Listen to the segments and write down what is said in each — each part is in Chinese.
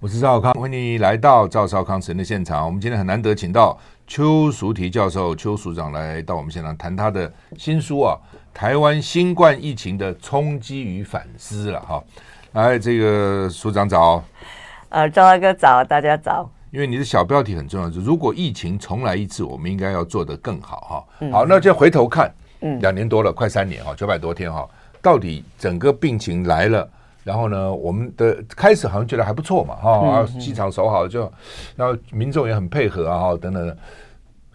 我是赵少康，欢迎你来到赵少康神的现场。我们今天很难得请到邱淑提教授、邱署长来到我们现场谈他的新书啊，《台湾新冠疫情的冲击与反思》了哈。来，这个署长早，呃，赵大哥早，大家早。因为你的小标题很重要，就是如果疫情重来一次，我们应该要做得更好哈。嗯、好，那就回头看，嗯，两年多了，快三年哈，九百多天哈，到底整个病情来了。然后呢，我们的开始好像觉得还不错嘛，哈，机场守好就，然后民众也很配合啊，哈，等等，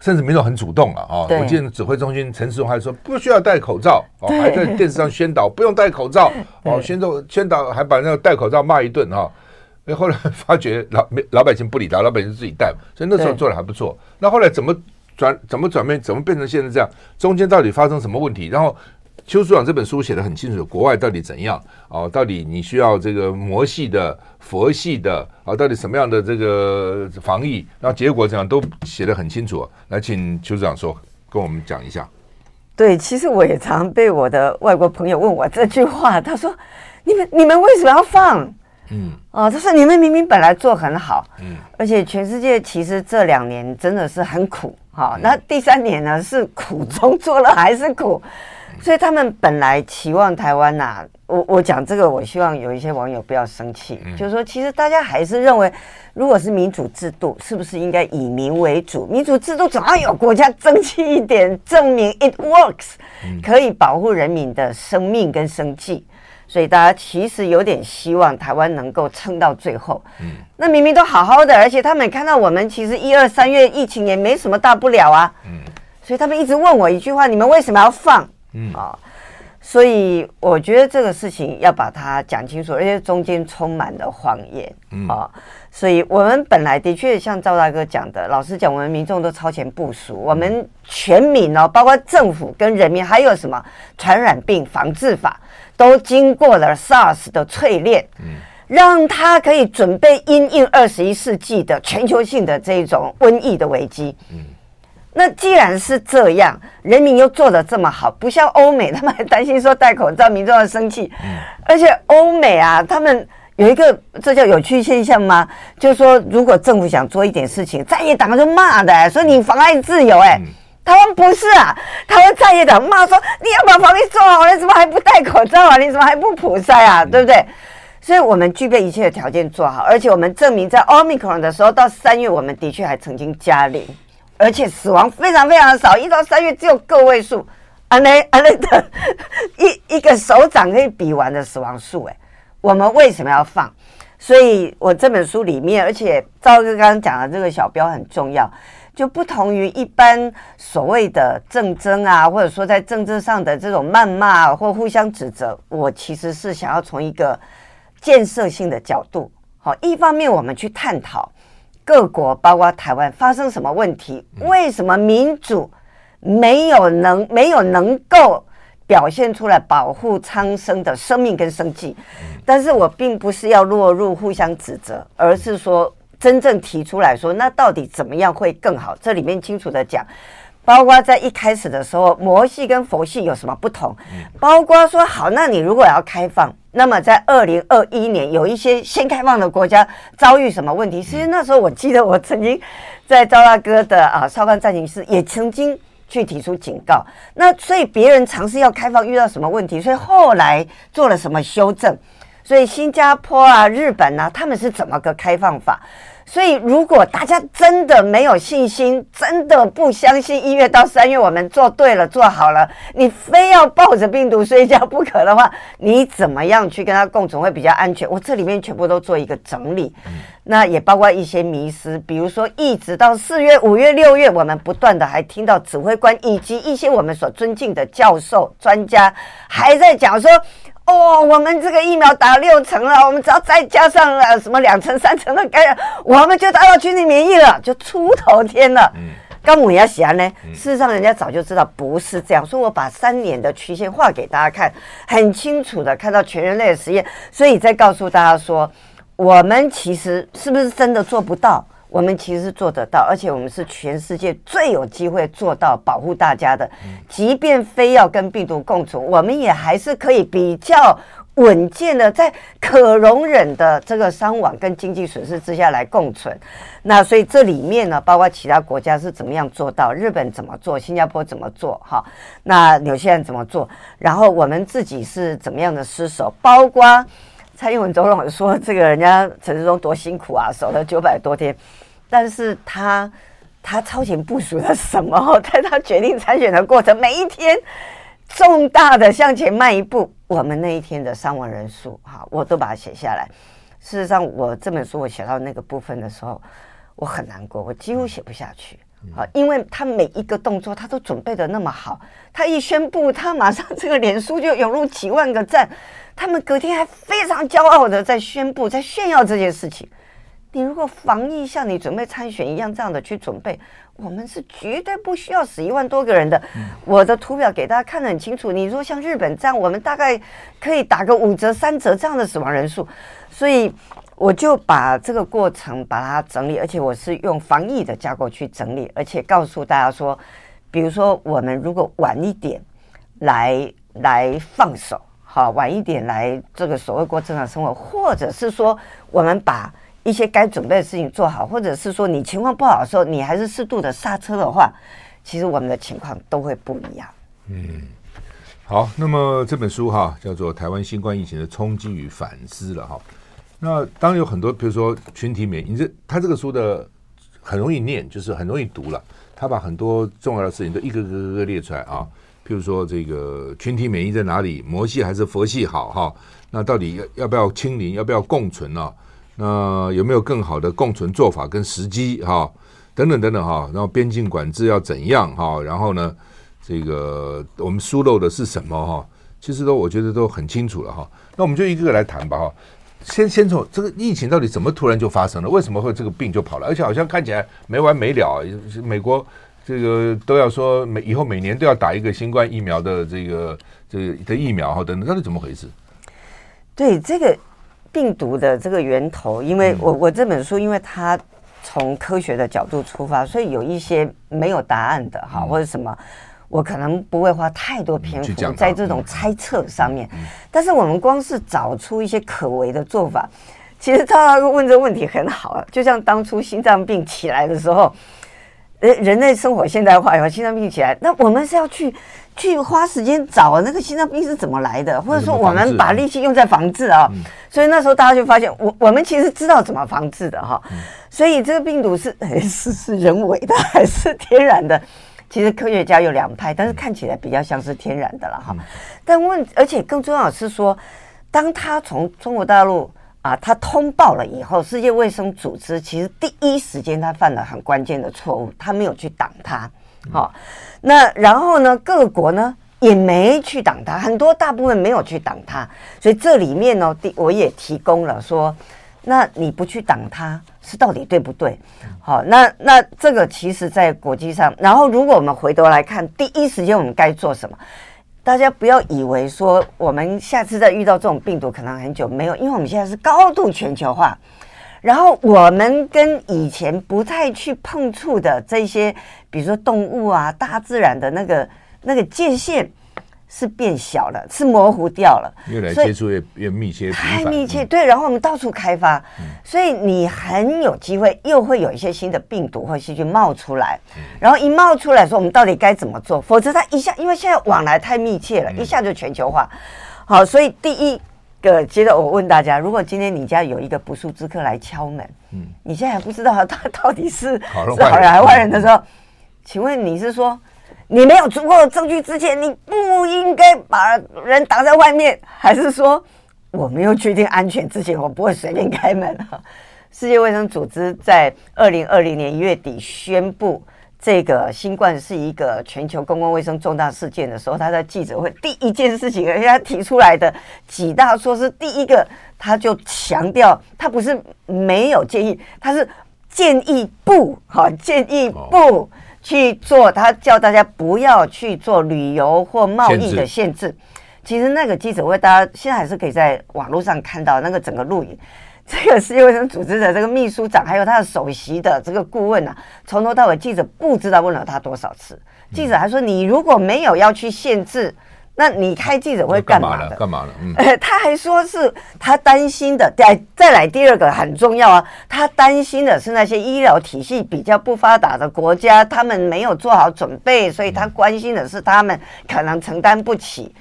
甚至民众很主动了啊。我记得指挥中心陈时中还说不需要戴口罩，哦，还在电视上宣导不用戴口罩，哦，宣导宣导还把那个戴口罩骂一顿哈。哎，后来发觉老老百姓不理他，老百姓自己戴嘛，所以那时候做的还不错。那后来怎么转怎么转变，怎么变成现在这样？中间到底发生什么问题？然后。邱处长这本书写的很清楚，国外到底怎样啊？到底你需要这个魔系的、佛系的啊？到底什么样的这个防疫？然后结果怎样都写的很清楚。来，请邱处长说，跟我们讲一下。对，其实我也常被我的外国朋友问我这句话，他说：“你们你们为什么要放？”嗯，哦，他说：“你们明明本来做很好，嗯，而且全世界其实这两年真的是很苦，好，那第三年呢是苦中作乐还是苦？”所以他们本来期望台湾呐、啊，我我讲这个，我希望有一些网友不要生气，嗯、就是说，其实大家还是认为，如果是民主制度，是不是应该以民为主？民主制度总要有国家争气一点，证明 it works，可以保护人民的生命跟生计。所以大家其实有点希望台湾能够撑到最后。嗯，那明明都好好的，而且他们看到我们其实一二三月疫情也没什么大不了啊。嗯，所以他们一直问我一句话：你们为什么要放？嗯啊，所以我觉得这个事情要把它讲清楚，而且中间充满了谎言。嗯啊，所以我们本来的确像赵大哥讲的，老实讲，我们民众都超前部署，我们全民哦，包括政府跟人民，还有什么传染病防治法，都经过了 SARS 的淬炼，嗯，让他可以准备因应二十一世纪的全球性的这种瘟疫的危机。嗯。那既然是这样，人民又做得这么好，不像欧美，他们还担心说戴口罩民众要生气。嗯。而且欧美啊，他们有一个这叫有趣现象吗？就是说，如果政府想做一点事情，在野党就骂的、欸，说你妨碍自由、欸。哎、嗯，台湾不是啊，台湾在野党骂说你要把防疫做好，你怎么还不戴口罩啊？你怎么还不普筛啊？对不对？所以我们具备一切的条件做好，而且我们证明在 Omicron 的时候，到三月我们的确还曾经加零。而且死亡非常非常的少，一到三月只有个位数，安内安内的 一一个手掌可以比完的死亡数，哎，我们为什么要放？所以我这本书里面，而且赵哥刚刚讲的这个小标很重要，就不同于一般所谓的政争啊，或者说在政治上的这种谩骂或互相指责，我其实是想要从一个建设性的角度，好，一方面我们去探讨。各国包括台湾发生什么问题？为什么民主没有能没有能够表现出来保护苍生的生命跟生计？但是我并不是要落入互相指责，而是说真正提出来说，那到底怎么样会更好？这里面清楚的讲。包括在一开始的时候，魔系跟佛系有什么不同？包括说好，那你如果要开放，那么在二零二一年有一些先开放的国家遭遇什么问题？其实那时候我记得我曾经在赵大哥的啊少康战情室也曾经去提出警告。那所以别人尝试要开放遇到什么问题？所以后来做了什么修正？所以新加坡啊、日本啊，他们是怎么个开放法？所以，如果大家真的没有信心，真的不相信一月到三月我们做对了、做好了，你非要抱着病毒睡觉不可的话，你怎么样去跟他共存会比较安全？我这里面全部都做一个整理，那也包括一些迷失，比如说一直到四月、五月、六月，我们不断的还听到指挥官以及一些我们所尊敬的教授、专家还在讲说。哦，我们这个疫苗打六成了，我们只要再加上了什么两成、三成的感染，我们就达到群体免疫了，就出头天了。嗯，高姆亚喜安呢？事实上，人家早就知道不是这样。所以我把三年的曲线画给大家看，很清楚的看到全人类的实验，所以再告诉大家说，我们其实是不是真的做不到？我们其实做得到，而且我们是全世界最有机会做到保护大家的。即便非要跟病毒共存，我们也还是可以比较稳健的，在可容忍的这个伤亡跟经济损失之下来共存。那所以这里面呢，包括其他国家是怎么样做到，日本怎么做，新加坡怎么做，哈，那纽西兰怎么做，然后我们自己是怎么样的失守，包括蔡英文总统说，这个人家陈时中多辛苦啊，守了九百多天。但是他他超前部署了什么？在他决定参选的过程，每一天重大的向前迈一步，我们那一天的伤亡人数，哈，我都把它写下来。事实上，我这本书我写到那个部分的时候，我很难过，我几乎写不下去啊，因为他每一个动作他都准备的那么好，他一宣布，他马上这个脸书就涌入几万个赞，他们隔天还非常骄傲的在宣布，在炫耀这件事情。你如果防疫像你准备参选一样这样的去准备，我们是绝对不需要死一万多个人的。我的图表给大家看得很清楚。你说像日本这样，我们大概可以打个五折、三折这样的死亡人数。所以我就把这个过程把它整理，而且我是用防疫的架构去整理，而且告诉大家说，比如说我们如果晚一点来来放手，好，晚一点来这个所谓过正常生活，或者是说我们把。一些该准备的事情做好，或者是说你情况不好的时候，你还是适度的刹车的话，其实我们的情况都会不一样。嗯，好，那么这本书哈叫做《台湾新冠疫情的冲击与反思》了哈。那当然有很多，比如说群体免疫，你这他这个书的很容易念，就是很容易读了。他把很多重要的事情都一个个个个列出来啊，譬如说这个群体免疫在哪里，魔系还是佛系好哈？那到底要要不要清零，要不要共存呢？那有没有更好的共存做法跟时机哈？等等等等哈，然后边境管制要怎样哈？然后呢，这个我们疏漏的是什么哈？其实都我觉得都很清楚了哈。那我们就一个个来谈吧哈。先先从这个疫情到底怎么突然就发生了？为什么会这个病就跑了？而且好像看起来没完没了。美国这个都要说每以后每年都要打一个新冠疫苗的这个这个的疫苗哈等等，到底怎么回事？对这个。病毒的这个源头，因为我我这本书，因为它从科学的角度出发，所以有一些没有答案的哈，或者什么，我可能不会花太多篇幅在这种猜测上面。但是我们光是找出一些可为的做法，其实他问这个问题很好啊，就像当初心脏病起来的时候。人人类生活现代化以后，心脏病起来，那我们是要去去花时间找那个心脏病是怎么来的，或者说我们把力气用在防治啊。所以那时候大家就发现，我我们其实知道怎么防治的哈。所以这个病毒是是 是人为的还是天然的？其实科学家有两派，但是看起来比较像是天然的了哈。但问，而且更重要的是说，当他从中国大陆。啊，他通报了以后，世界卫生组织其实第一时间他犯了很关键的错误，他没有去挡他。好、哦，那然后呢，各国呢也没去挡它，很多大部分没有去挡它，所以这里面呢，第我也提供了说，那你不去挡它是到底对不对？好、哦，那那这个其实在国际上，然后如果我们回头来看，第一时间我们该做什么？大家不要以为说我们下次再遇到这种病毒可能很久没有，因为我们现在是高度全球化，然后我们跟以前不太去碰触的这些，比如说动物啊、大自然的那个那个界限。是变小了，是模糊掉了，越来接触越越密切，太密切。对，然后我们到处开发，嗯、所以你很有机会又会有一些新的病毒或细菌冒出来，嗯、然后一冒出来说，我们到底该怎么做？否则它一下，因为现在往来太密切了，嗯、一下就全球化。好，所以第一个，接着我问大家，如果今天你家有一个不速之客来敲门，嗯，你现在还不知道他到底是好人还是坏人的时候，请问你是说？你没有足够的证据之前，你不应该把人挡在外面，还是说我没有确定安全之前，我不会随便开门？世界卫生组织在二零二零年一月底宣布，这个新冠是一个全球公共卫生重大事件的时候，他在记者会第一件事情，而且他提出来的几大措施，第一个他就强调，他不是没有建议，他是建议不好，建议不去做，他叫大家不要去做旅游或贸易的限制。其实那个记者会，大家现在还是可以在网络上看到那个整个录影。这个世界卫生组织的这个秘书长，还有他的首席的这个顾问啊，从头到尾记者不知道问了他多少次。记者还说：“你如果没有要去限制，那你开记者会干嘛的？干嘛了？”嗯，他还说是他担心的。再再来第二个很重要啊，他担心的是那些医疗体系比较不发达的国家，他们没有做好准备，所以他关心的是他们可能承担不起。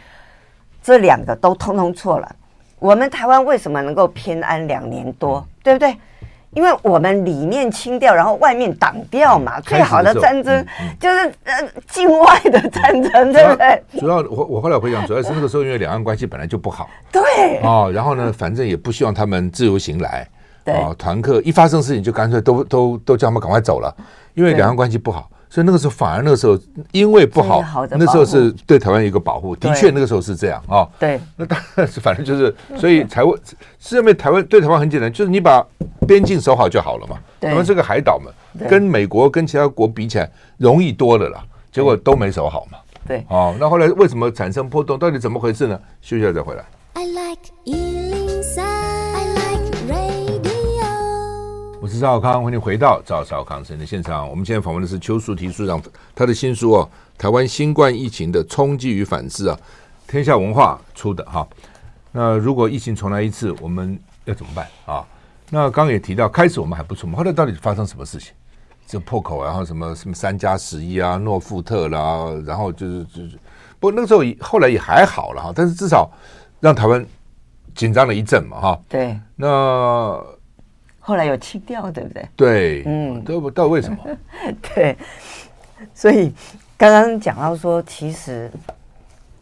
这两个都通通错了。我们台湾为什么能够偏安两年多，嗯、对不对？因为我们里面清掉，然后外面挡掉嘛。最好的战争就是呃境外的战争，对不对？主要我我后来回想，主要是那个时候因为两岸关系本来就不好，对哦，然后呢，反正也不希望他们自由行来，对哦，团客一发生事情就干脆都都都叫他们赶快走了，因为两岸关系不好。所以那个时候反而那个时候因为不好，那时候是对台湾一个保护。的确那个时候是这样啊。对，那当然是反正就是，所以台湾是因为台湾对台湾很简单，就是你把边境守好就好了嘛。台湾是个海岛嘛，跟美国跟其他国比起来容易多了啦。结果都没守好嘛。对，哦，那后来为什么产生波动？到底怎么回事呢？休息一下再回来。I like 赵少康，欢迎回到赵少康生的现场。我们现在访问的是邱淑媞署长，他的新书哦，《台湾新冠疫情的冲击与反思》啊，天下文化出的哈。那如果疫情重来一次，我们要怎么办啊？那刚也提到，开始我们还不错嘛，后来到底发生什么事情？这破口，然后什么什么三加十一啊，诺富特啦，然后就是就是，不过那个时候后来也还好了哈，但是至少让台湾紧张了一阵嘛哈。对，那。后来有清掉，对不对？对，嗯，都不知道为什么。对，所以刚刚讲到说，其实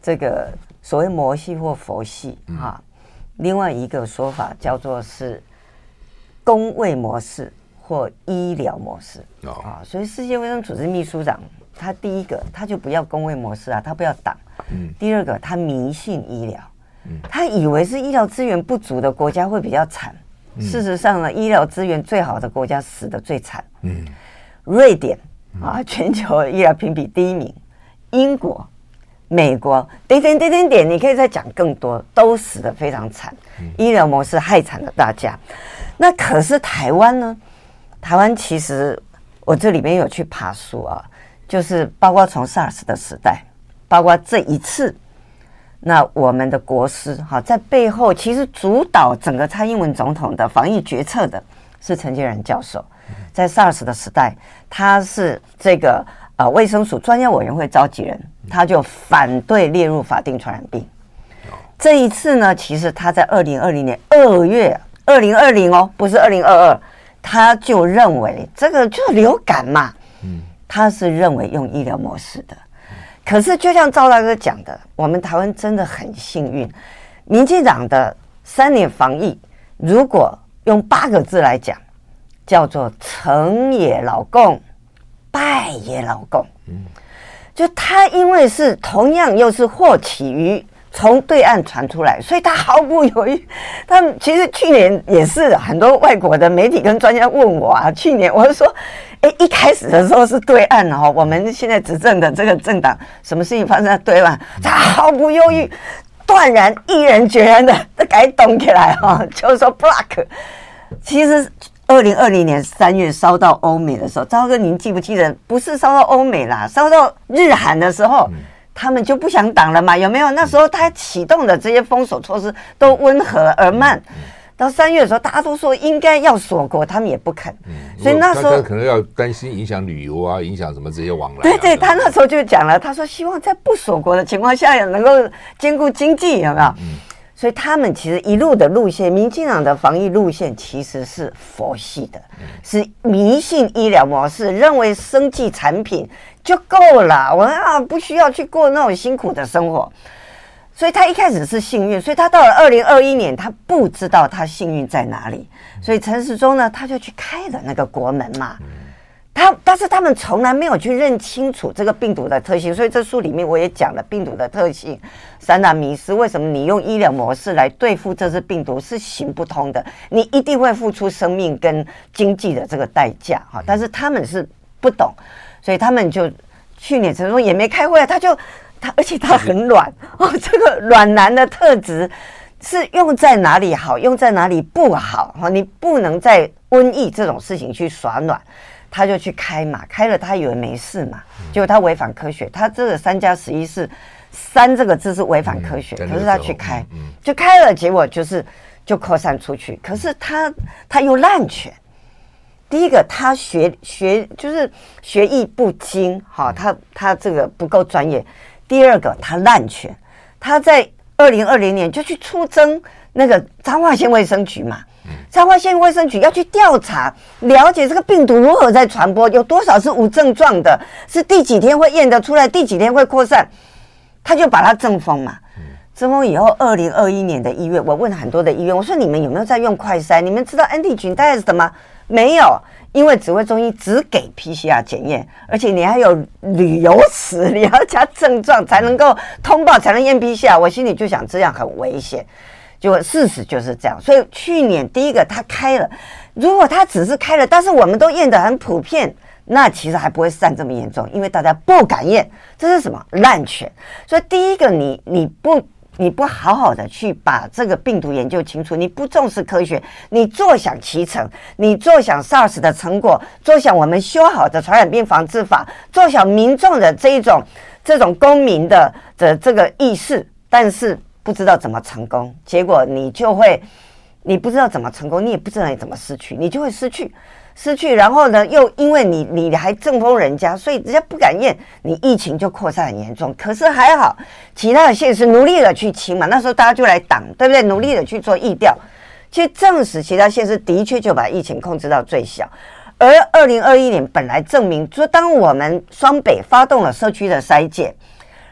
这个所谓魔系或佛系哈，另外一个说法叫做是公卫模式或医疗模式啊。所以世界卫生组织秘书长他第一个他就不要公卫模式啊，他不要党。嗯。第二个他迷信医疗，他以为是医疗资源不足的国家会比较惨。事实上呢，医疗资源最好的国家死的最惨。嗯，瑞典啊，全球医疗评比第一名。英国、美国，点点点点点，你可以再讲更多，都死的非常惨。医疗模式害惨了大家。那可是台湾呢？台湾其实我这里面有去爬梳啊，就是包括从 SARS 的时代，包括这一次。那我们的国师哈，在背后其实主导整个蔡英文总统的防疫决策的是陈建仁教授。在 SARS 的时代，他是这个呃卫生署专业委员会召集人，他就反对列入法定传染病。这一次呢，其实他在二零二零年二月，二零二零哦，不是二零二二，他就认为这个就是流感嘛，他是认为用医疗模式的。可是，就像赵大哥讲的，我们台湾真的很幸运。民进党的三年防疫，如果用八个字来讲，叫做成也老共，败也老共。嗯，就他因为是同样又是祸起于从对岸传出来，所以他毫不犹豫。他其实去年也是很多外国的媒体跟专家问我啊，去年我就说。哎，一开始的时候是对岸哦，我们现在执政的这个政党，什么事情发生在对岸，他毫不犹豫、断然、毅然决然的都改动起来哈，就是说 block。其实二零二零年三月烧到欧美的时候，赵哥您记不记得？不是烧到欧美啦，烧到日韩的时候，他们就不想挡了嘛？有没有？那时候他启动的这些封锁措施都温和而慢。到三月的时候，大家都说应该要锁国，他们也不肯。嗯，所以那时候可能要担心影响旅游啊，影响什么这些往来、啊。对对，他那时候就讲了，他说希望在不锁国的情况下也能够兼顾经济，有没有？嗯。所以他们其实一路的路线，民进党的防疫路线其实是佛系的，是迷信医疗模式，认为生计产品就够了，我们啊不需要去过那种辛苦的生活。所以他一开始是幸运，所以他到了二零二一年，他不知道他幸运在哪里。所以陈时中呢，他就去开了那个国门嘛。他但是他们从来没有去认清楚这个病毒的特性，所以这书里面我也讲了病毒的特性，三大迷思，为什么你用医疗模式来对付这只病毒是行不通的？你一定会付出生命跟经济的这个代价哈。但是他们是不懂，所以他们就去年陈忠也没开会，他就他而且他很软哦，这个软男的特质是用在哪里好，用在哪里不好哈？你不能在瘟疫这种事情去耍软。他就去开嘛，开了他以为没事嘛，结果他违反科学。他这个三加十一是三这个字是违反科学，可是他去开，就开了，结果就是就扩散出去。可是他他又滥权，第一个他学学就是学艺不精，哈，他他这个不够专业。第二个他滥权，他在二零二零年就去出征那个彰化县卫生局嘛。彰化县卫生局要去调查，了解这个病毒如何在传播，有多少是无症状的，是第几天会验得出来，第几天会扩散，他就把它正封嘛。证封以后，二零二一年的一月，我问很多的医院，我说你们有没有在用快筛？你们知道 antigen test 吗？没有，因为指挥中心只给 PCR 检验，而且你还有旅游史，你要加症状才能够通报，才能验 PCR。我心里就想，这样很危险。就事实就是这样，所以去年第一个他开了，如果他只是开了，但是我们都验得很普遍，那其实还不会散这么严重，因为大家不敢验，这是什么滥权？所以第一个你你不你不好好的去把这个病毒研究清楚，你不重视科学，你坐享其成，你坐享 SARS 的成果，坐享我们修好的传染病防治法，坐享民众的这一种这种公民的的这个意识，但是。不知道怎么成功，结果你就会，你不知道怎么成功，你也不知道你怎么失去，你就会失去，失去，然后呢，又因为你你还正风人家，所以人家不敢验，你疫情就扩散很严重。可是还好，其他的县市努力的去清嘛，那时候大家就来挡，对不对？努力的去做疫调，其实证实其他县市的确就把疫情控制到最小。而二零二一年本来证明说，当我们双北发动了社区的筛检。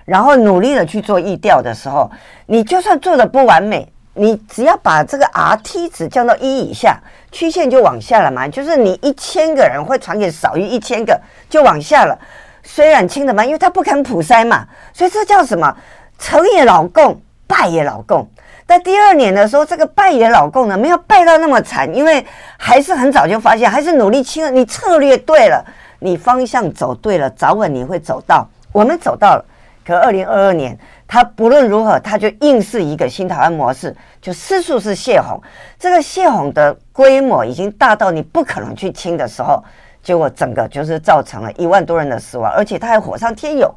然后努力的去做疫调的时候，你就算做的不完美，你只要把这个 Rt 值降到一以下，曲线就往下了嘛。就是你一千个人会传给少于一千个，就往下了。虽然轻的慢，因为他不肯普筛嘛，所以这叫什么？成也老共，败也老共。在第二年的时候，这个败也老共呢，没有败到那么惨，因为还是很早就发现，还是努力轻了。你策略对了，你方向走对了，早晚你会走到。我们走到了。可二零二二年，他不论如何，他就硬是一个新台湾模式，就四处是泄洪。这个泄洪的规模已经大到你不可能去清的时候，结果整个就是造成了一万多人的死亡，而且他还火上添油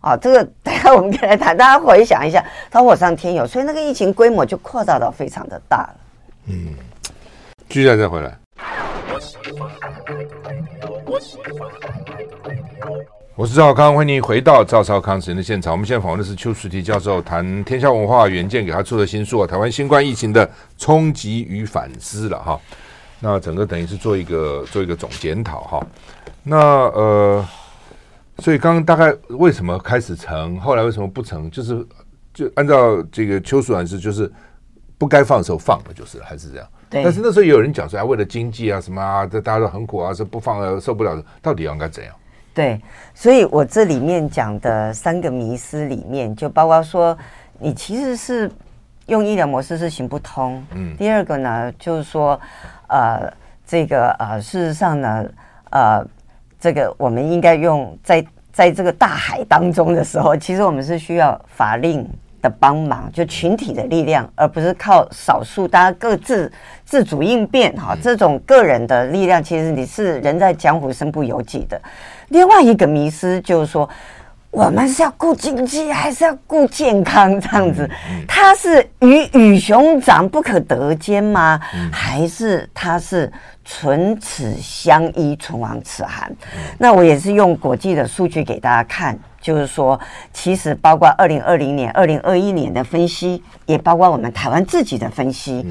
啊！这个 等下我们可以来谈，大家回想一下，他火上添油，所以那个疫情规模就扩大到非常的大了。嗯，接下来再回来。我是赵少康，欢迎回到赵少康时间的现场。我们现在访问的是邱淑媞教授，谈天下文化原件给他出的新书啊，《台湾新冠疫情的冲击与反思》了哈。那整个等于是做一个做一个总检讨哈。那呃，所以刚刚大概为什么开始成，后来为什么不成？就是就按照这个邱淑媞是，就是不该放的时候放了，就是还是这样。对。但是那时候也有人讲说，啊，为了经济啊什么啊，这大家都很苦啊，是不放了受不了，到底要应该怎样？对，所以我这里面讲的三个迷思里面，就包括说，你其实是用医疗模式是行不通。嗯。第二个呢，就是说，呃，这个呃，事实上呢，呃，这个我们应该用在在这个大海当中的时候，其实我们是需要法令的帮忙，就群体的力量，而不是靠少数大家各自自主应变哈。这种个人的力量，其实你是人在江湖身不由己的。另外一个迷思就是说，我们是要顾经济，还是要顾健康？这样子，它是鱼与熊掌不可得兼吗？还是它是唇齿相依，唇亡齿寒？那我也是用国际的数据给大家看，就是说，其实包括二零二零年、二零二一年的分析，也包括我们台湾自己的分析，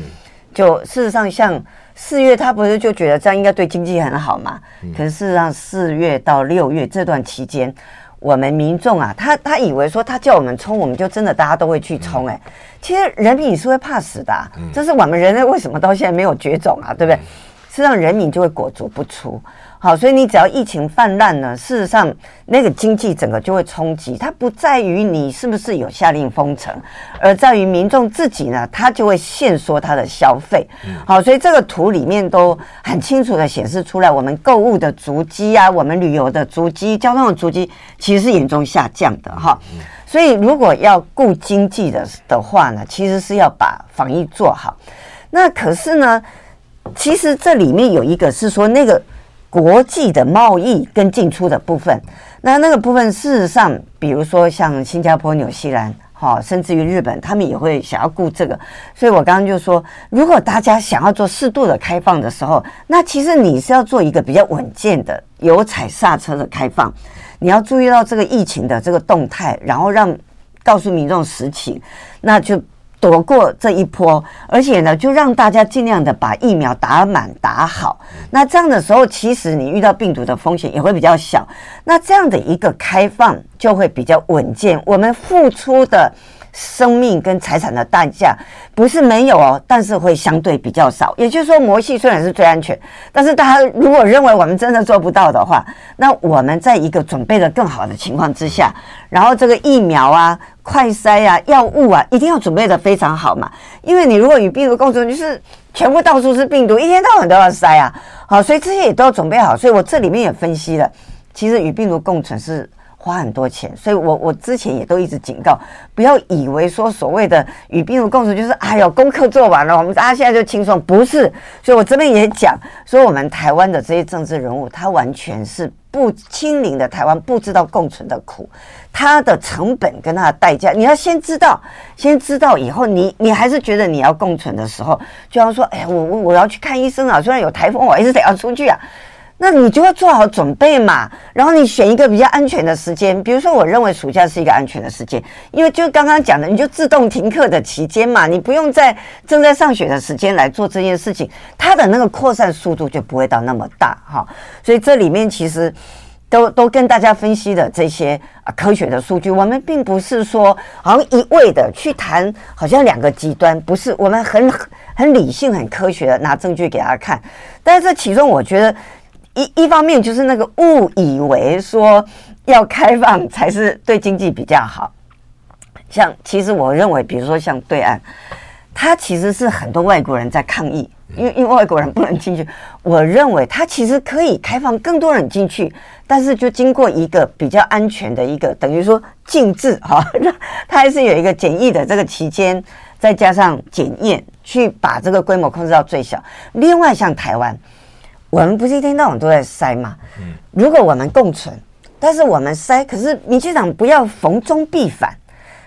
就事实上像。四月他不是就觉得这样应该对经济很好嘛？可是事实上，四月到六月这段期间，我们民众啊，他他以为说他叫我们冲，我们就真的大家都会去冲哎、欸。其实人民是会怕死的、啊，这是我们人类为什么到现在没有绝种啊？对不对？实际上人民就会裹足不出。好，所以你只要疫情泛滥呢，事实上那个经济整个就会冲击。它不在于你是不是有下令封城，而在于民众自己呢，他就会限缩他的消费。好，所以这个图里面都很清楚的显示出来，我们购物的足迹啊，我们旅游的足迹、交通的足迹，其实是严重下降的哈。所以如果要顾经济的的话呢，其实是要把防疫做好。那可是呢，其实这里面有一个是说那个。国际的贸易跟进出的部分，那那个部分事实上，比如说像新加坡、纽西兰，哈，甚至于日本，他们也会想要顾这个。所以我刚刚就说，如果大家想要做适度的开放的时候，那其实你是要做一个比较稳健的、有踩刹车的开放。你要注意到这个疫情的这个动态，然后让告诉民众实情，那就。躲过这一波，而且呢，就让大家尽量的把疫苗打满打好。那这样的时候，其实你遇到病毒的风险也会比较小。那这样的一个开放就会比较稳健。我们付出的。生命跟财产的代价不是没有哦，但是会相对比较少。也就是说，魔系虽然是最安全，但是大家如果认为我们真的做不到的话，那我们在一个准备的更好的情况之下，然后这个疫苗啊、快筛啊、药物啊，一定要准备的非常好嘛。因为你如果与病毒共存，就是全部到处是病毒，一天到晚都要筛啊。好，所以这些也都要准备好。所以我这里面也分析了，其实与病毒共存是。花很多钱，所以我我之前也都一直警告，不要以为说所谓的与病毒共存就是哎呦功课做完了，我们大家现在就轻松，不是。所以我这边也讲说，我们台湾的这些政治人物，他完全是不清零的台湾，不知道共存的苦，他的成本跟他的代价，你要先知道，先知道以后你，你你还是觉得你要共存的时候，就要说，哎呀，我我我要去看医生啊，虽然有台风，我还是得要出去啊。那你就要做好准备嘛，然后你选一个比较安全的时间，比如说，我认为暑假是一个安全的时间，因为就刚刚讲的，你就自动停课的期间嘛，你不用在正在上学的时间来做这件事情，它的那个扩散速度就不会到那么大哈。所以这里面其实都都跟大家分析的这些啊科学的数据，我们并不是说好像一味的去谈，好像两个极端，不是，我们很很理性、很科学的拿证据给大家看，但是这其中我觉得。一一方面就是那个误以为说要开放才是对经济比较好，像其实我认为，比如说像对岸，它其实是很多外国人在抗议，因为因为外国人不能进去。我认为它其实可以开放更多人进去，但是就经过一个比较安全的一个等于说禁制哈，它还是有一个检疫的这个期间，再加上检验，去把这个规模控制到最小。另外像台湾。我们不是一天到晚都在筛吗？如果我们共存，但是我们筛，可是民进党不要逢中必反，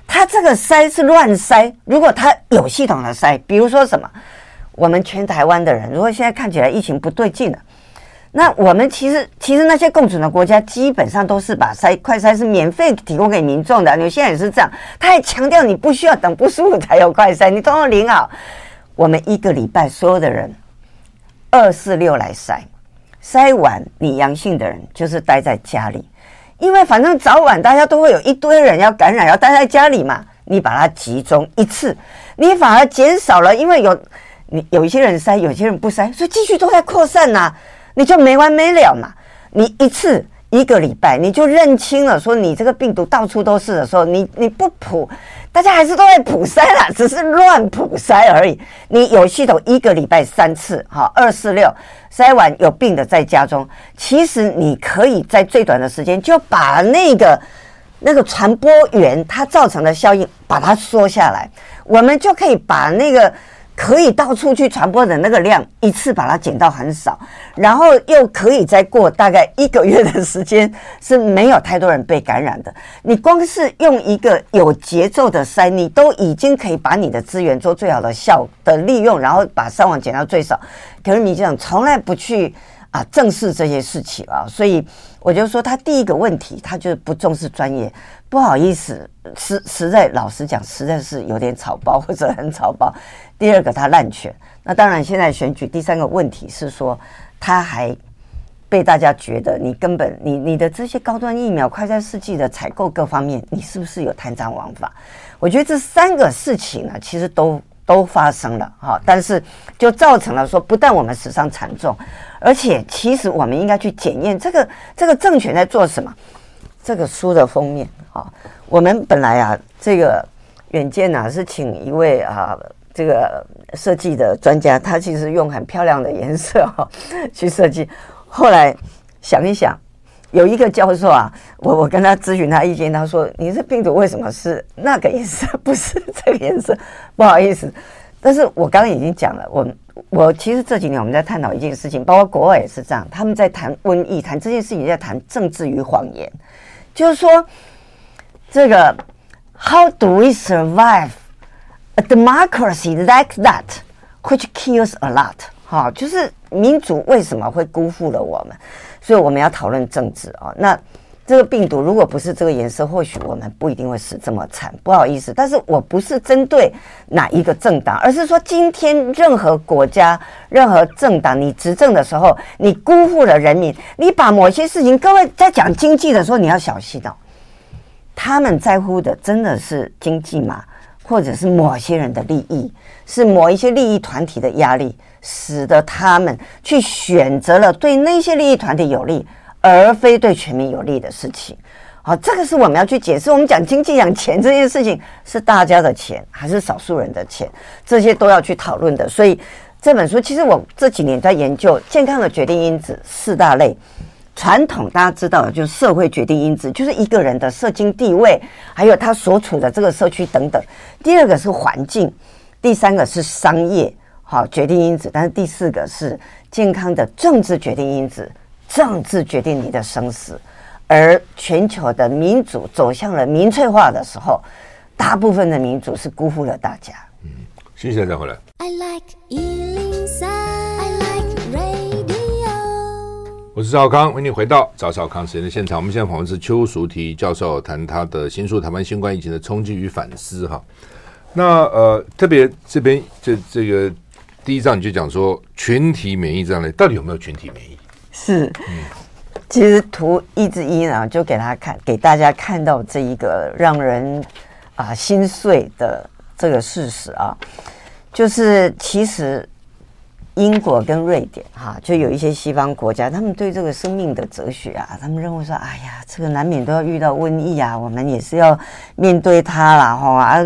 他这个筛是乱筛。如果他有系统的筛，比如说什么，我们全台湾的人，如果现在看起来疫情不对劲了，那我们其实其实那些共存的国家基本上都是把筛快筛是免费提供给民众的，你现在也是这样，他还强调你不需要等不舒服才有快筛，你通通领好。我们一个礼拜所有的人。二四六来筛，筛完你阳性的人就是待在家里，因为反正早晚大家都会有一堆人要感染，要待在家里嘛。你把它集中一次，你反而减少了，因为有你有一些人筛，有些人不筛，所以继续都在扩散呐，你就没完没了嘛。你一次。一个礼拜你就认清了，说你这个病毒到处都是的时候，你你不普，大家还是都在普筛啦，只是乱普筛而已。你有系统一个礼拜三次，哈，二四六筛完有病的在家中，其实你可以在最短的时间就把那个那个传播源它造成的效应把它缩下来，我们就可以把那个。可以到处去传播的那个量，一次把它减到很少，然后又可以再过大概一个月的时间是没有太多人被感染的。你光是用一个有节奏的筛，你都已经可以把你的资源做最好的效的利用，然后把伤亡减到最少。可是你这样从来不去啊正视这些事情啊，所以我就说他第一个问题，他就不重视专业。不好意思，实实在老实讲，实在是有点草包或者很草包。第二个，他滥权。那当然，现在选举第三个问题是说，他还被大家觉得你根本你你的这些高端疫苗、快餐试剂的采购各方面，你是不是有贪赃枉法？我觉得这三个事情呢，其实都都发生了哈，但是就造成了说，不但我们死伤惨重，而且其实我们应该去检验这个这个政权在做什么。这个书的封面啊，我们本来啊，这个远见呐是请一位啊这个设计的专家，他其实用很漂亮的颜色哈去设计，后来想一想。有一个教授啊，我我跟他咨询他意见，他说：“你这病毒为什么是那个颜色，不是这个颜色？”不好意思，但是我刚刚已经讲了，我我其实这几年我们在探讨一件事情，包括国外也是这样，他们在谈瘟疫，谈这件事情在谈政治与谎言，就是说这个 How do we survive a democracy like that which kills a lot？哈，就是民主为什么会辜负了我们？所以我们要讨论政治啊，那这个病毒如果不是这个颜色，或许我们不一定会死这么惨。不好意思，但是我不是针对哪一个政党，而是说今天任何国家、任何政党，你执政的时候，你辜负了人民，你把某些事情，各位在讲经济的时候，你要小心哦。他们在乎的真的是经济吗？或者是某些人的利益，是某一些利益团体的压力？使得他们去选择了对那些利益团体有利，而非对全民有利的事情。好，这个是我们要去解释。我们讲经济讲钱这件事情，是大家的钱还是少数人的钱？这些都要去讨论的。所以这本书，其实我这几年在研究健康的决定因子四大类。传统大家知道的，就是社会决定因子，就是一个人的社经地位，还有他所处的这个社区等等。第二个是环境，第三个是商业。好，决定因子，但是第四个是健康的政治决定因子，政治决定你的生死。而全球的民主走向了民粹化的时候，大部分的民主是辜负了大家。嗯，谢谢再回来。I like 103, I like radio。我是赵康，欢迎回到赵少康时间的现场。我们现在访问是邱淑媞教授，谈他的新书《台湾新冠疫情的冲击与反思》哈。那呃，特别这边这这个。第一章你就讲说群体免疫这样的，到底有没有群体免疫？是，其实图一之一呢，就给他看，给大家看到这一个让人啊心碎的这个事实啊，就是其实英国跟瑞典哈，就有一些西方国家，他们对这个生命的哲学啊，他们认为说，哎呀，这个难免都要遇到瘟疫啊，我们也是要面对它了哈，啊。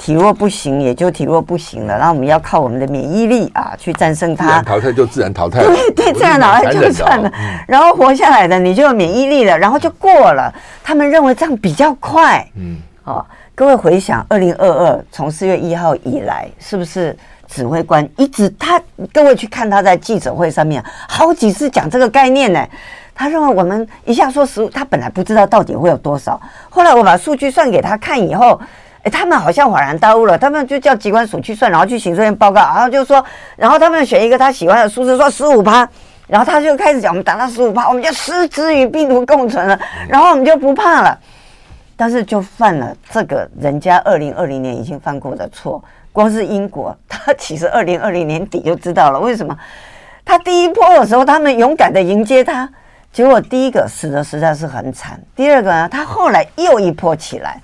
体弱不行，也就体弱不行了。然后我们要靠我们的免疫力啊，去战胜它。自然淘汰就自然淘汰，对对，自然淘汰就算了。然后活下来的你就有免疫力了，然后就过了。他们认为这样比较快。嗯，哦，各位回想，二零二二从四月一号以来，是不是指挥官一直他？各位去看他在记者会上面好几次讲这个概念呢。他认为我们一下说十五，他本来不知道到底会有多少。后来我把数据算给他看以后。哎，他们好像恍然大悟了，他们就叫机关署去算，然后去行政院报告，然后就说，然后他们选一个他喜欢的数字，说十五趴，然后他就开始讲，我们达到十五趴，我们就失之与病毒共存了，然后我们就不怕了。但是就犯了这个人家二零二零年已经犯过的错，光是英国，他其实二零二零年底就知道了，为什么？他第一波的时候，他们勇敢的迎接他，结果第一个死的实在是很惨，第二个呢，他后来又一波起来。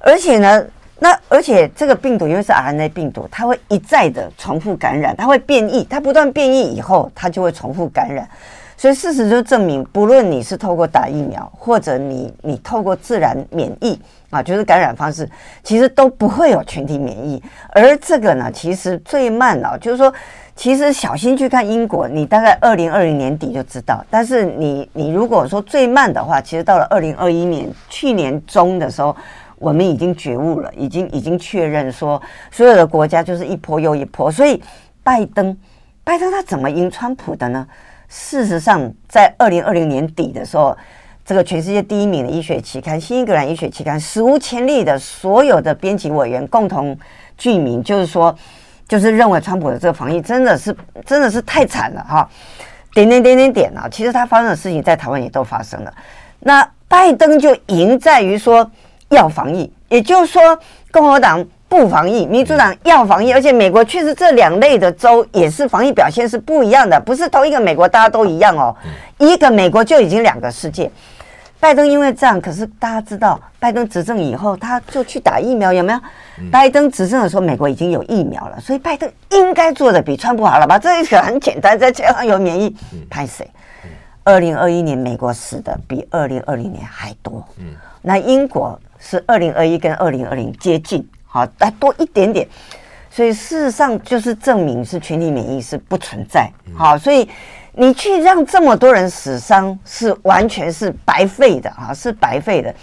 而且呢，那而且这个病毒因为是 RNA 病毒，它会一再的重复感染，它会变异，它不断变异以后，它就会重复感染。所以事实就证明，不论你是透过打疫苗，或者你你透过自然免疫啊，就是感染方式，其实都不会有群体免疫。而这个呢，其实最慢啊，就是说，其实小心去看英国，你大概二零二零年底就知道。但是你你如果说最慢的话，其实到了二零二一年去年中的时候。我们已经觉悟了，已经已经确认说，所有的国家就是一波又一波。所以，拜登，拜登他怎么赢川普的呢？事实上，在二零二零年底的时候，这个全世界第一名的医学期刊《新英格兰医学期刊》史无前例的所有的编辑委员共同具名，就是说，就是认为川普的这个防疫真的是真的是太惨了哈！点点点点点啊！其实他发生的事情在台湾也都发生了。那拜登就赢在于说。要防疫，也就是说，共和党不防疫，民主党要防疫，而且美国确实这两类的州也是防疫表现是不一样的，不是同一个美国大家都一样哦，一个美国就已经两个世界。拜登因为这样，可是大家知道，拜登执政以后，他就去打疫苗，有没有？嗯、拜登执政的时候，美国已经有疫苗了，所以拜登应该做的比川普好了吧？这一个很简单，再加上有免疫，拍谁？二零二一年美国死的比二零二零年还多。嗯，那英国是二零二一跟二零二零接近，好，再多一点点。所以事实上就是证明是群体免疫是不存在。好，所以。你去让这么多人死伤，是完全是白费的啊，是白费的。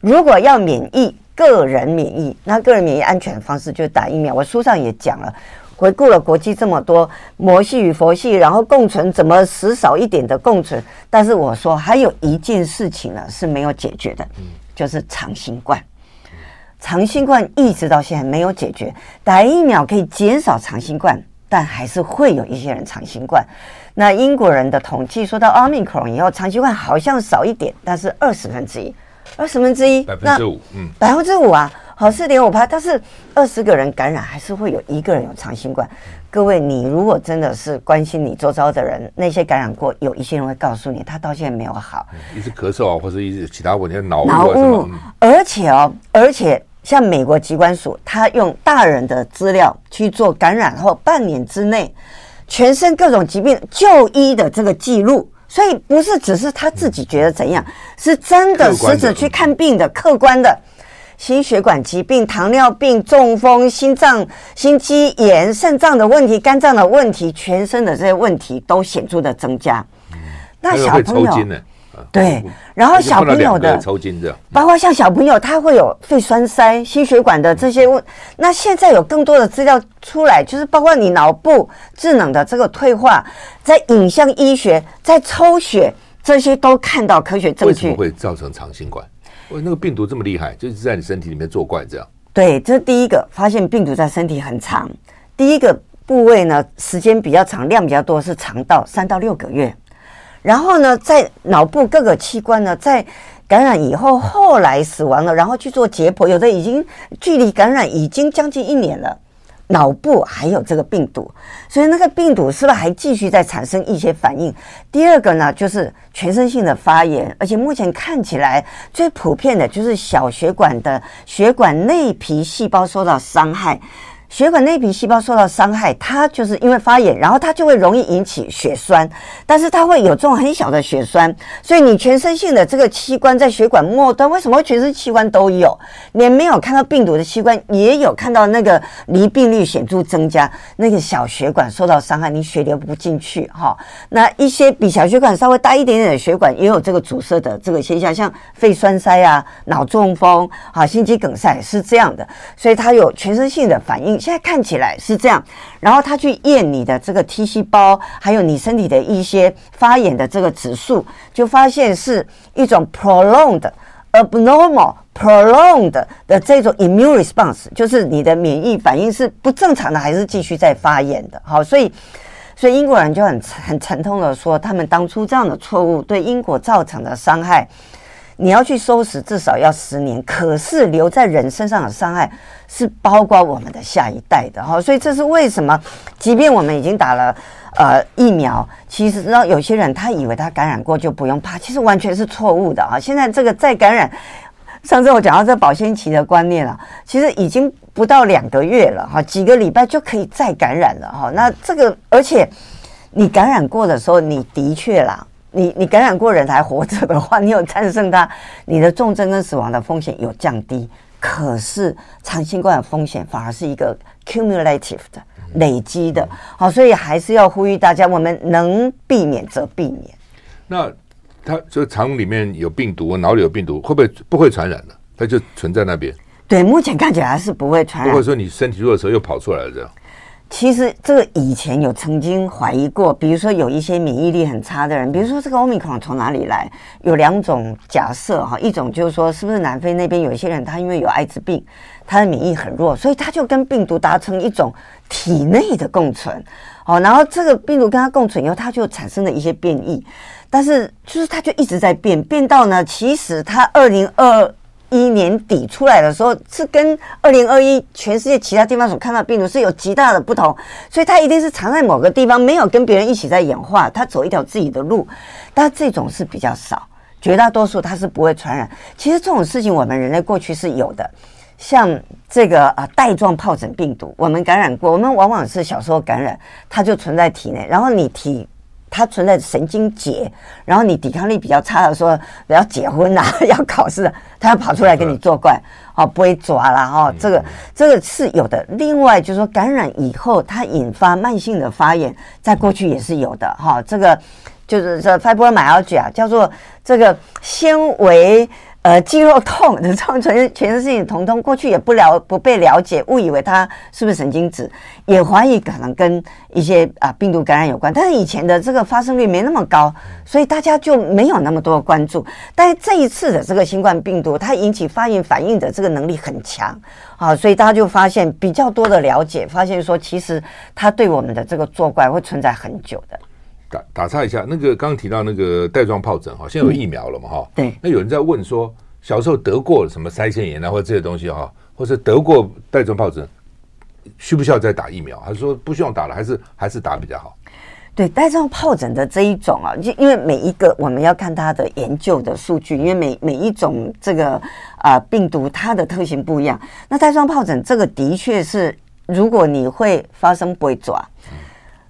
如果要免疫，个人免疫，那个人免疫安全的方式就是打疫苗。我书上也讲了，回顾了国际这么多魔系与佛系，然后共存怎么死少一点的共存。但是我说还有一件事情呢是没有解决的，就是长新冠。长新冠一直到现在没有解决，打疫苗可以减少长新冠，但还是会有一些人长新冠。那英国人的统计说到 Omicron 以后，长新冠好像少一点，但是二十分之一，二十分之一，百分之五，嗯，百分之五啊，好四点五趴，但是二十个人感染，还是会有一个人有长新冠。各位，你如果真的是关心你周遭的人，那些感染过，有一些人会告诉你，他到现在没有好，一直咳嗽啊，或者一直其他问题，脑脑雾，而且哦，而且像美国疾管署，他用大人的资料去做感染后半年之内。全身各种疾病就医的这个记录，所以不是只是他自己觉得怎样，是真的实质去看病的客观的，心血管疾病、糖尿病、中风、心脏、心肌炎、肾脏的问题、肝脏的问题，全身的这些问题都显著的增加。那小朋友。对，然后小朋友的抽筋的，包括像小朋友，他会有肺栓塞、心血管的这些问。那现在有更多的资料出来，就是包括你脑部智能的这个退化，在影像医学、在抽血这些都看到科学证据。为什么会造成长新冠？那个病毒这么厉害，就是在你身体里面作怪这样。对，这是第一个发现病毒在身体很长，第一个部位呢，时间比较长，量比较多，是肠道三到六个月。然后呢，在脑部各个器官呢，在感染以后，后来死亡了，然后去做解剖，有的已经距离感染已经将近一年了，脑部还有这个病毒，所以那个病毒是不是还继续在产生一些反应？第二个呢，就是全身性的发炎，而且目前看起来最普遍的就是小血管的血管内皮细胞受到伤害。血管内皮细胞受到伤害，它就是因为发炎，然后它就会容易引起血栓，但是它会有这种很小的血栓，所以你全身性的这个器官在血管末端，为什么会全身器官都有？连没有看到病毒的器官也有看到那个离病率显著增加，那个小血管受到伤害，你血流不进去哈。那一些比小血管稍微大一点点的血管也有这个阻塞的这个现象，像肺栓塞啊、脑中风啊、心肌梗塞是这样的，所以它有全身性的反应。现在看起来是这样，然后他去验你的这个 T 细胞，还有你身体的一些发炎的这个指数，就发现是一种 prolonged abnormal prolonged 的这种 immune response，就是你的免疫反应是不正常的，还是继续在发炎的。好，所以所以英国人就很很沉痛的说，他们当初这样的错误对英国造成的伤害。你要去收拾，至少要十年。可是留在人身上的伤害是包括我们的下一代的哈，所以这是为什么？即便我们已经打了呃疫苗，其实让有些人他以为他感染过就不用怕，其实完全是错误的啊！现在这个再感染，上次我讲到这保鲜期的观念了，其实已经不到两个月了哈，几个礼拜就可以再感染了哈。那这个而且你感染过的时候，你的确啦。你你感染过人还活着的话，你有战胜它，你的重症跟死亡的风险有降低。可是长新冠的风险反而是一个 cumulative 的累积的，好，所以还是要呼吁大家，我们能避免则避免。那它就肠里面有病毒，脑里有病毒，会不会不会传染的？它就存在那边。对，目前看起来还是不会传染。不会说你身体弱的时候又跑出来了这样。其实这个以前有曾经怀疑过，比如说有一些免疫力很差的人，比如说这个欧米克戎从哪里来？有两种假设哈，一种就是说是不是南非那边有一些人他因为有艾滋病，他的免疫很弱，所以他就跟病毒达成一种体内的共存，哦，然后这个病毒跟他共存以后，他就产生了一些变异，但是就是他就一直在变，变到呢，其实他二零二。一年底出来的时候，是跟二零二一全世界其他地方所看到的病毒是有极大的不同，所以它一定是藏在某个地方，没有跟别人一起在演化，它走一条自己的路。但这种是比较少，绝大多数它是不会传染。其实这种事情我们人类过去是有的，像这个啊带状疱疹病毒，我们感染过，我们往往是小时候感染，它就存在体内，然后你体。它存在神经节，然后你抵抗力比较差的时候，要结婚啊，要考试，它要跑出来跟你作怪，哦，不会抓啦，哦，这个这个是有的。另外就是说，感染以后它引发慢性的发炎，在过去也是有的，哈，这个就是这 fibromyalgia 叫做这个纤维。呃，肌肉痛的这种全全身性疼痛，过去也不了不被了解，误以为它是不是神经质，也怀疑可能跟一些啊病毒感染有关。但是以前的这个发生率没那么高，所以大家就没有那么多关注。但是这一次的这个新冠病毒，它引起发炎反应的这个能力很强啊，所以大家就发现比较多的了解，发现说其实它对我们的这个作怪会存在很久的。打打岔一下，那个刚刚提到那个带状疱疹哈，现在有疫苗了嘛哈？对。那有人在问说，小时候得过什么腮腺炎啊，或者这些东西哈，或者得过带状疱疹，需不需要再打疫苗？还是说不需要打了，还是还是打比较好？对，带状疱疹的这一种啊，就因为每一个我们要看它的研究的数据，因为每每一种这个啊、呃、病毒它的特性不一样。那带状疱疹这个的确是，如果你会发生不会抓，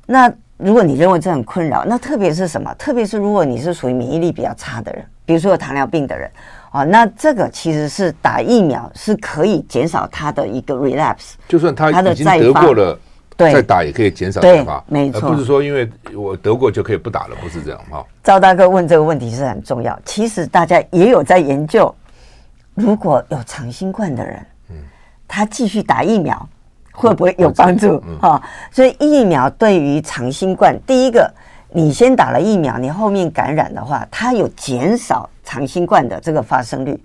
那。如果你认为这很困扰，那特别是什么？特别是如果你是属于免疫力比较差的人，比如说有糖尿病的人，啊，那这个其实是打疫苗是可以减少他的一个 relapse，就算他已经得过了，再打也可以减少再发，没错，不是说因为我得过就可以不打了，不是这样哈。赵大哥问这个问题是很重要，其实大家也有在研究，如果有长新冠的人，嗯，他继续打疫苗。会不会有帮助？哈、嗯，所以疫苗对于长新冠，第一个，你先打了疫苗，你后面感染的话，它有减少长新冠的这个发生率。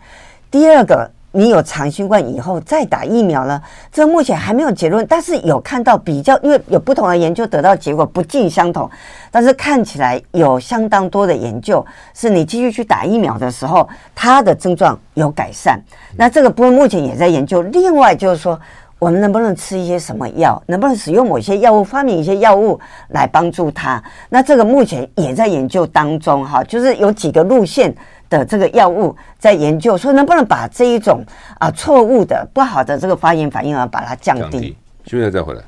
第二个，你有长新冠以后再打疫苗呢，这目前还没有结论，但是有看到比较，因为有不同的研究得到结果不尽相同，但是看起来有相当多的研究是你继续去打疫苗的时候，它的症状有改善。那这个部分目前也在研究。另外就是说。我们能不能吃一些什么药？能不能使用某些药物，发明一些药物来帮助他？那这个目前也在研究当中，哈，就是有几个路线的这个药物在研究，说能不能把这一种啊错误的不好的这个发炎反应啊，把它降低。休息。再回来。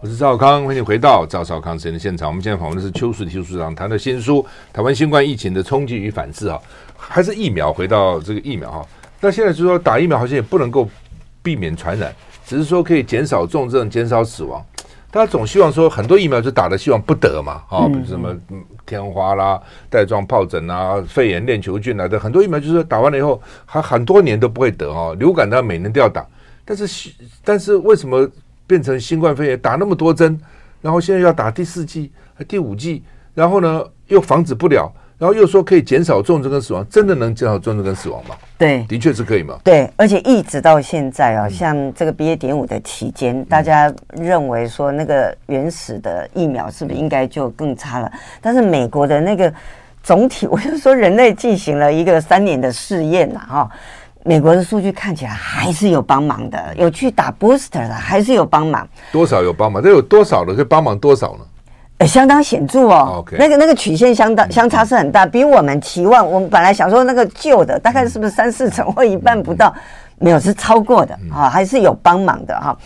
我是赵康，欢迎回到赵少康时间的现场。我们现在访问的是邱淑媞处长，谈的新书《台湾新冠疫情的冲击与反思》啊。还是疫苗，回到这个疫苗哈，那现在就是说打疫苗好像也不能够避免传染，只是说可以减少重症、减少死亡。大家总希望说很多疫苗就打的希望不得嘛，啊，比如什么天花啦、带状疱疹啊、肺炎链球菌来的很多疫苗，就是说打完了以后还很多年都不会得哦。流感它每年都要打，但是但是为什么变成新冠肺炎打那么多针，然后现在要打第四剂、第五剂，然后呢又防止不了？然后又说可以减少重症跟死亡，真的能减少重症跟死亡吗？对，的确是可以吗？对，而且一直到现在啊，像这个 BA. 点五的期间，大家认为说那个原始的疫苗是不是应该就更差了？但是美国的那个总体，我就说人类进行了一个三年的试验呐，哈，美国的数据看起来还是有帮忙的，有去打 booster 的还是有帮忙，多少有帮忙？这有多少的可以帮忙多少呢？呃，相当显著哦，Okay. 那个那个曲线相当相差是很大，比我们期望，我们本来想说那个旧的大概是不是三四成或一半不到，没有是超过的啊，还是有帮忙的哈。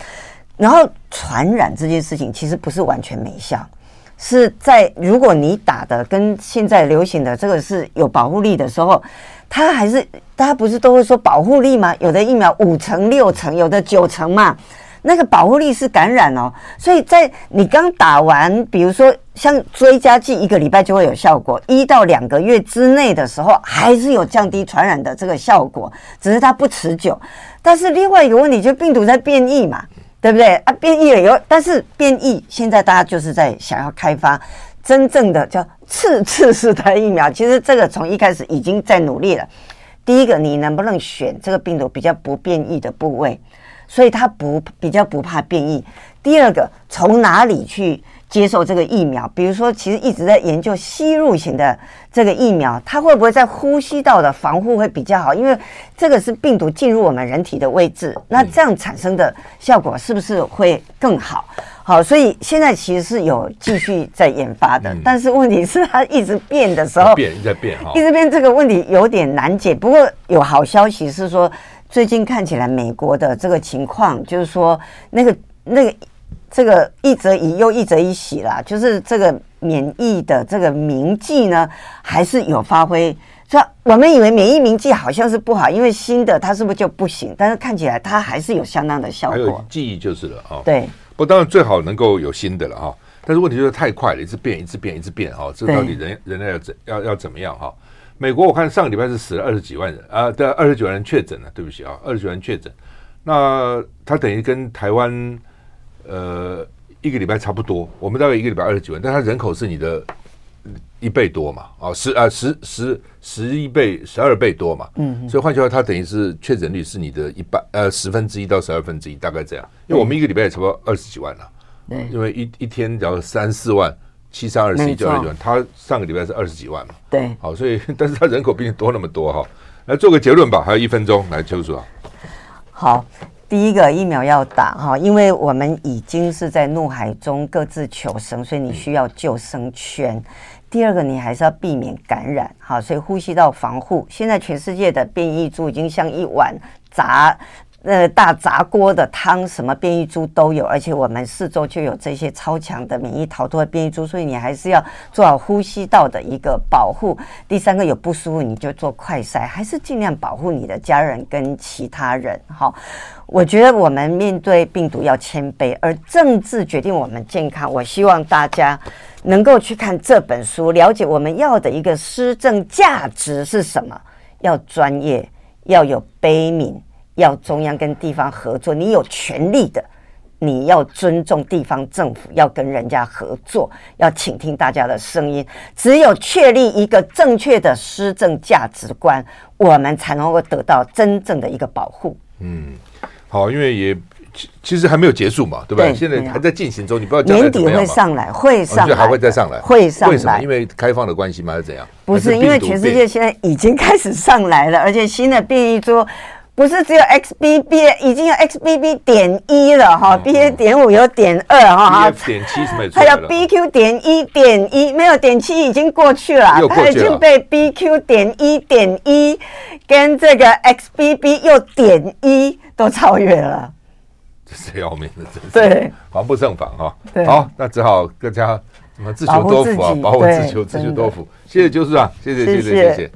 然后传染这件事情其实不是完全没效，是在如果你打的跟现在流行的这个是有保护力的时候，它还是大家不是都会说保护力吗？有的疫苗五成六成，有的九成嘛。那个保护力是感染哦，所以在你刚打完，比如说像追加剂一个礼拜就会有效果，一到两个月之内的时候还是有降低传染的这个效果，只是它不持久。但是另外一个问题就是病毒在变异嘛，对不对啊？变异了以后，但是变异现在大家就是在想要开发真正的叫刺刺式的疫苗，其实这个从一开始已经在努力了。第一个，你能不能选这个病毒比较不变异的部位？所以它不比较不怕变异。第二个，从哪里去接受这个疫苗？比如说，其实一直在研究吸入型的这个疫苗，它会不会在呼吸道的防护会比较好？因为这个是病毒进入我们人体的位置，那这样产生的效果是不是会更好？好，所以现在其实是有继续在研发的，嗯、但是问题是它一直变的时候，变在变哈，一直变这个问题有点难解。不过有好消息是说，最近看起来美国的这个情况，就是说那个那个这个一则一忧一则一喜啦，就是这个免疫的这个铭记呢，还是有发挥。所以我们以为免疫铭记好像是不好，因为新的它是不是就不行？但是看起来它还是有相当的效果。还有记忆就是了啊。对。不，当然最好能够有新的了哈。但是问题就是太快了，一直变，一直变，一直变哈。这到底人人类要怎要要怎么样哈？美国我看上个礼拜是死了二十几万人啊，对，二十九万人确诊了。对不起啊，二十九万人确诊。那它等于跟台湾呃一个礼拜差不多。我们大概一个礼拜二十几万，但它人口是你的。一倍多嘛，啊，十啊十十十一倍，十二倍多嘛，嗯，所以换句话，它等于是确诊率是你的一半，呃，十分之一到十二分之一，大概这样。因为我们一个礼拜也差不多二十几万了，对，因为一一天只要三四万，七三二十一就二十几万，他上个礼拜是二十几万嘛，对，好，所以 但是他人口比你多那么多哈，来做个结论吧，还有一分钟，来邱主啊，好，第一个疫苗要打哈，因为我们已经是在怒海中各自求生，所以你需要救生圈。第二个，你还是要避免感染，哈，所以呼吸道防护。现在全世界的变异株已经像一碗炸呃大炸锅的汤，什么变异株都有，而且我们四周就有这些超强的免疫逃脱的变异株，所以你还是要做好呼吸道的一个保护。第三个，有不舒服你就做快筛，还是尽量保护你的家人跟其他人。好，我觉得我们面对病毒要谦卑，而政治决定我们健康。我希望大家。能够去看这本书，了解我们要的一个施政价值是什么？要专业，要有悲悯，要中央跟地方合作。你有权力的，你要尊重地方政府，要跟人家合作，要倾听大家的声音。只有确立一个正确的施政价值观，我们才能够得到真正的一个保护。嗯，好，因为也。其其实还没有结束嘛，对吧对？现在还在进行中，你不知道年底会上来，会上来，还会再上来，会上来。为什么？因为开放的关系吗？还是怎样？不是，因为全世界现在已经开始上来了，而且新的变异株不是只有 XBB，已经有 XBB 点一了哈，BA 点五有点二哈点七是没错，还有 BQ 点一点一，没有点七已经过去了，它已经被 BQ 点一点一跟这个 XBB 又点一都超越了。是要命的，真是对，防不胜防哈。好，那只好各家什么自求多福啊，保护自求，自求多福。谢谢邱处长，谢谢，谢谢，谢谢。